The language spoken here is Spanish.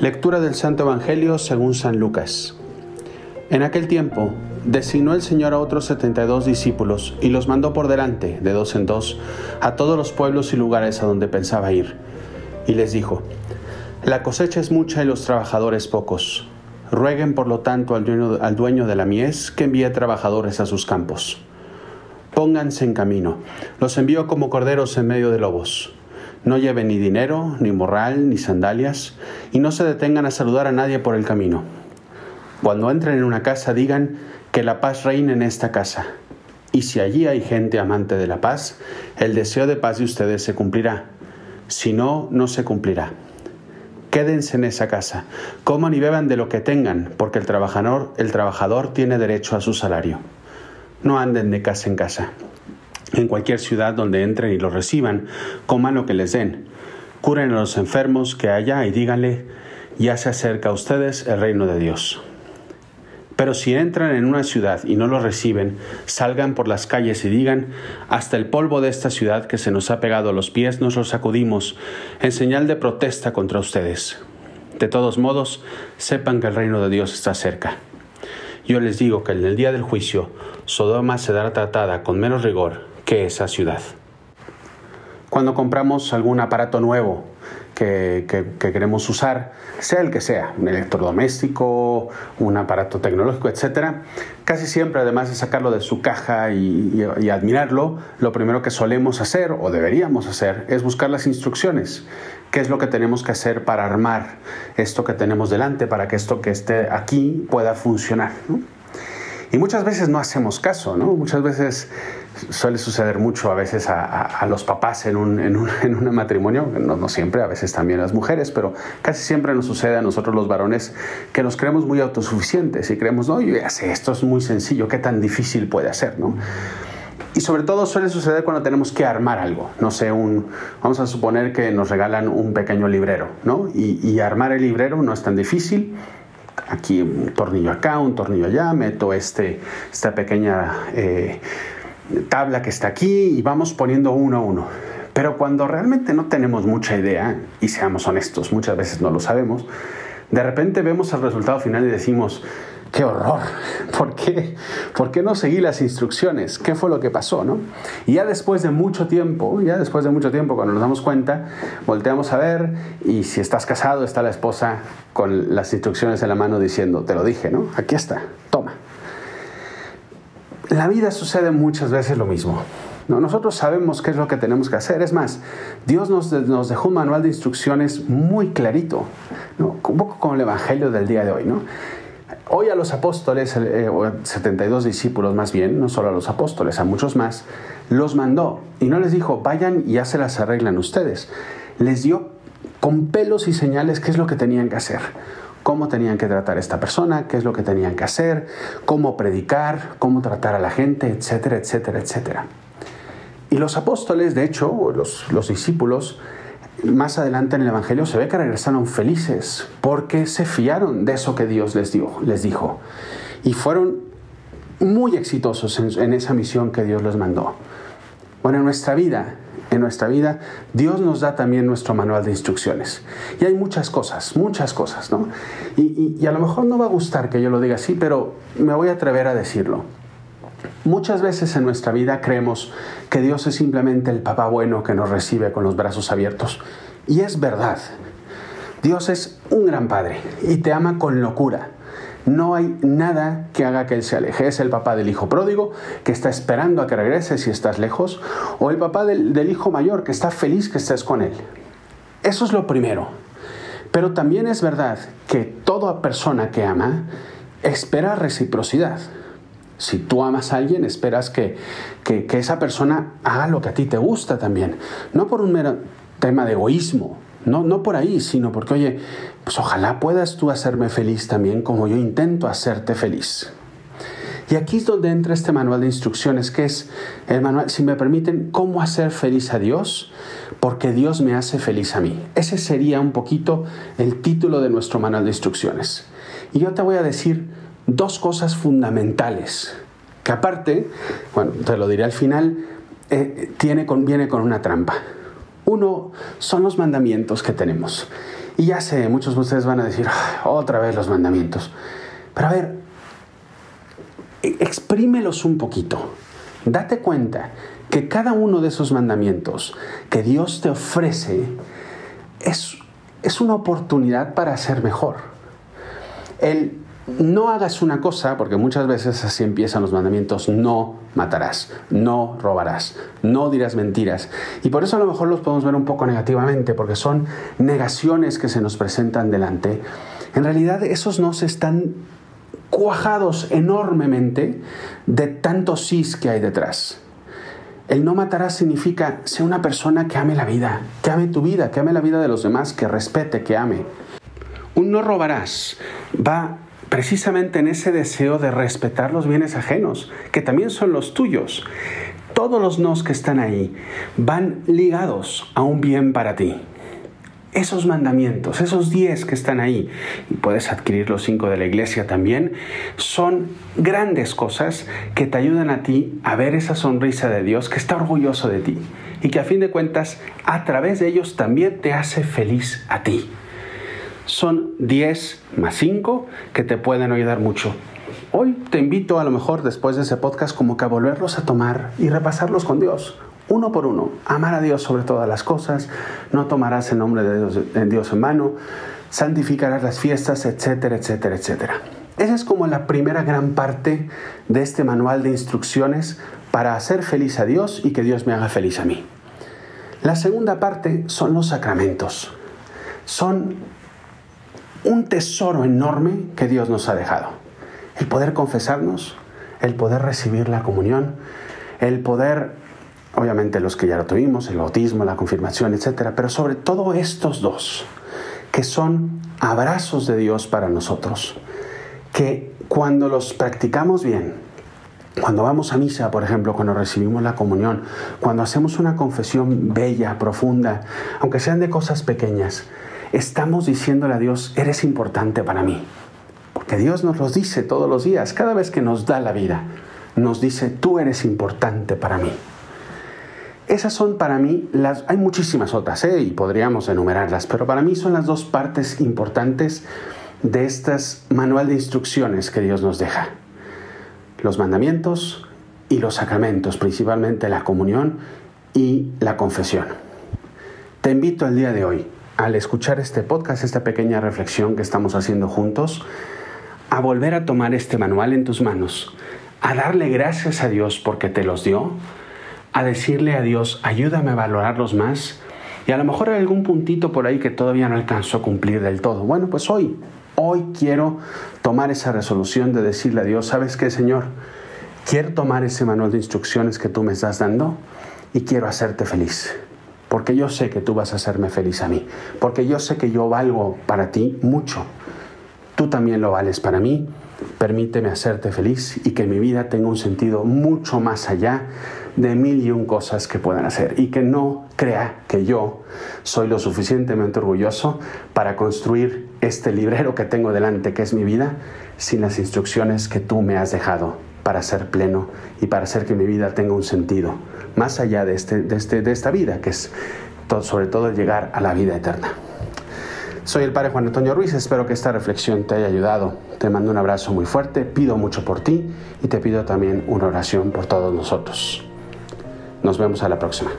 Lectura del Santo Evangelio según San Lucas. En aquel tiempo, designó el Señor a otros setenta y dos discípulos y los mandó por delante, de dos en dos, a todos los pueblos y lugares a donde pensaba ir. Y les dijo, La cosecha es mucha y los trabajadores pocos. Rueguen por lo tanto al dueño, de la mies que envíe trabajadores a sus campos. Pónganse en camino, los envío como corderos en medio de lobos. No lleven ni dinero, ni morral, ni sandalias, y no se detengan a saludar a nadie por el camino. Cuando entren en una casa, digan que la paz reine en esta casa. Y si allí hay gente amante de la paz, el deseo de paz de ustedes se cumplirá. Si no, no se cumplirá. Quédense en esa casa, coman y beban de lo que tengan, porque el trabajador, el trabajador tiene derecho a su salario. No anden de casa en casa en cualquier ciudad donde entren y los reciban, coman lo que les den. Curen a los enfermos que haya y díganle, ya se acerca a ustedes el reino de Dios. Pero si entran en una ciudad y no los reciben, salgan por las calles y digan, hasta el polvo de esta ciudad que se nos ha pegado a los pies nos lo sacudimos, en señal de protesta contra ustedes. De todos modos, sepan que el reino de Dios está cerca. Yo les digo que en el día del juicio, Sodoma será tratada con menos rigor que esa ciudad. Cuando compramos algún aparato nuevo que, queremos usar, sea el que sea, un electrodoméstico, un aparato tecnológico, etc., casi siempre, además de sacarlo de su caja y, y admirarlo, lo primero que solemos hacer o deberíamos hacer es buscar las instrucciones. ¿Qué es lo que tenemos que hacer para armar esto que tenemos delante, para que esto que esté aquí pueda funcionar? Y muchas veces no hacemos caso, ¿no? Muchas veces suele suceder mucho a veces a, los papás en un, en, un, matrimonio, no, no, siempre, a veces también a las mujeres, pero casi siempre nos sucede a nosotros los varones que nos creemos muy autosuficientes y creemos, no, yo ya sé, esto es muy sencillo, ¿qué tan difícil puede ser, no? Y sobre todo suele suceder cuando tenemos que armar algo. No sé, un, vamos a suponer que nos regalan un pequeño librero, ¿no? Y, y armar el librero no es tan difícil aquí un tornillo acá, un tornillo allá, meto este, esta pequeña eh, tabla que está aquí y vamos poniendo uno a uno. Pero cuando realmente no tenemos mucha idea, y seamos honestos, muchas veces no lo sabemos, de repente vemos el resultado final y decimos, qué horror, ¿por qué? ¿Por qué no seguí las instrucciones? ¿Qué fue lo que pasó? ¿no? Y ya después de mucho tiempo, ya después de mucho tiempo, cuando nos damos cuenta, volteamos a ver y si estás casado está la esposa con las instrucciones en la mano diciendo, te lo dije, ¿no? Aquí está, toma. La vida sucede muchas veces lo mismo. ¿no? Nosotros sabemos qué es lo que tenemos que hacer. Es más, Dios nos, nos dejó un manual de instrucciones muy clarito, ¿no? un poco como el Evangelio del día de hoy. ¿no? Hoy a los apóstoles, 72 eh, discípulos más bien, no solo a los apóstoles, a muchos más, los mandó y no les dijo, vayan y ya se las arreglan ustedes. Les dio con pelos y señales qué es lo que tenían que hacer, cómo tenían que tratar a esta persona, qué es lo que tenían que hacer, cómo predicar, cómo tratar a la gente, etcétera, etcétera, etcétera. Y los apóstoles, de hecho, los, los discípulos, más adelante en el Evangelio se ve que regresaron felices porque se fiaron de eso que Dios les, dio, les dijo y fueron muy exitosos en, esa misión que Dios les mandó. Bueno, en nuestra vida, en nuestra vida, Dios nos da también nuestro manual de instrucciones. Y hay muchas cosas, muchas cosas, ¿no? Y, y a lo mejor no va a gustar que yo lo diga así, pero me voy a atrever a decirlo. Muchas veces en nuestra vida creemos que Dios es simplemente el papá bueno que nos recibe con los brazos abiertos. Y es verdad. Dios es un gran padre y te ama con locura. No hay nada que haga que Él se aleje. Es el papá del hijo pródigo que está esperando a que regreses si estás lejos, o el papá del, del hijo mayor que está feliz que estés con Él. Eso es lo primero. Pero también es verdad que toda persona que ama espera reciprocidad. Si tú amas a alguien, esperas que, esa persona haga lo que a ti te gusta también. No por un mero tema de egoísmo, no, no por ahí, sino porque, oye, pues ojalá puedas tú hacerme feliz también como yo intento hacerte feliz. Y aquí es donde entra este manual de instrucciones, que es el manual, si me permiten, cómo hacer feliz a Dios, porque Dios me hace feliz a mí. Ese sería un poquito el título de nuestro manual de instrucciones. Y yo te voy a decir dos cosas fundamentales, que aparte, bueno, te lo diré al final, eh, tiene viene con una trampa. Uno son los mandamientos que tenemos. Y ya sé, muchos de ustedes van a decir, otra vez los mandamientos. Pero a ver, e-, exprímelos un poquito. Date cuenta que cada uno de esos mandamientos que Dios te ofrece es, es una oportunidad para ser mejor. El no hagas una cosa, porque muchas veces así empiezan los mandamientos, no matarás, no robarás, no dirás mentiras. Y por eso a lo mejor los podemos ver un poco negativamente, porque son negaciones que se nos presentan delante. En realidad esos no se están cuajados enormemente de tantos sís que hay detrás. El no matarás significa ser una persona que ame la vida, que ame tu vida, que ame la vida de los demás, que respete, que ame. Un no robarás va precisamente en ese deseo de respetar los bienes ajenos, que también son los tuyos. Todos los nos que están ahí van ligados a un bien para ti. Esos mandamientos, esos diez que están ahí, y puedes adquirir los cinco de la iglesia también, son grandes cosas que te ayudan a ti a ver esa sonrisa de Dios que está orgulloso de ti y que a fin de cuentas a través de ellos también te hace feliz a ti son 10 más 5 que te pueden ayudar mucho. Hoy te invito a lo mejor después de ese podcast como que a volverlos a tomar y repasarlos con Dios, uno por uno. Amar a Dios sobre todas las cosas, no tomarás el nombre de Dios, de Dios en mano, santificarás las fiestas, etcétera, etcétera, etcétera. Esa es como la primera gran parte de este manual de instrucciones para hacer feliz a Dios y que Dios me haga feliz a mí. La segunda parte son los sacramentos. Son un tesoro enorme que Dios nos ha dejado. El poder confesarnos, el poder recibir la comunión, el poder, obviamente los que ya lo tuvimos, el bautismo, la confirmación, etc. Pero sobre todo estos dos, que son abrazos de Dios para nosotros, que cuando los practicamos bien, cuando vamos a misa, por ejemplo, cuando recibimos la comunión, cuando hacemos una confesión bella, profunda, aunque sean de cosas pequeñas, estamos diciéndole a Dios, eres importante para mí. Porque Dios nos los dice todos los días, cada vez que nos da la vida, nos dice, tú eres importante para mí. Esas son para mí las... Hay muchísimas otras, ¿eh? y podríamos enumerarlas, pero para mí son las dos partes importantes de estas manual de instrucciones que Dios nos deja. Los mandamientos y los sacramentos, principalmente la comunión y la confesión. Te invito al día de hoy al escuchar este podcast, esta pequeña reflexión que estamos haciendo juntos, a volver a tomar este manual en tus manos, a darle gracias a Dios porque te los dio, a decirle a Dios, ayúdame a valorarlos más, y a lo mejor hay algún puntito por ahí que todavía no alcanzó a cumplir del todo. Bueno, pues hoy, hoy quiero tomar esa resolución de decirle a Dios, ¿sabes qué, Señor? Quiero tomar ese manual de instrucciones que tú me estás dando y quiero hacerte feliz porque yo sé que tú vas a hacerme feliz a mí, porque yo sé que yo valgo para ti mucho. Tú también lo vales para mí. Permíteme hacerte feliz y que mi vida tenga un sentido mucho más allá de mil y un cosas que puedan hacer y que no crea que yo soy lo suficientemente orgulloso para construir este librero que tengo delante, que es mi vida, sin las instrucciones que tú me has dejado para ser pleno y para hacer que mi vida tenga un sentido más allá de, este, de, este, de esta vida, que es sobre todo llegar a la vida eterna. Soy el Padre Juan Antonio Ruiz, espero que esta reflexión te haya ayudado. Te mando un abrazo muy fuerte, pido mucho por ti y te pido también una oración por todos nosotros. Nos vemos a la próxima.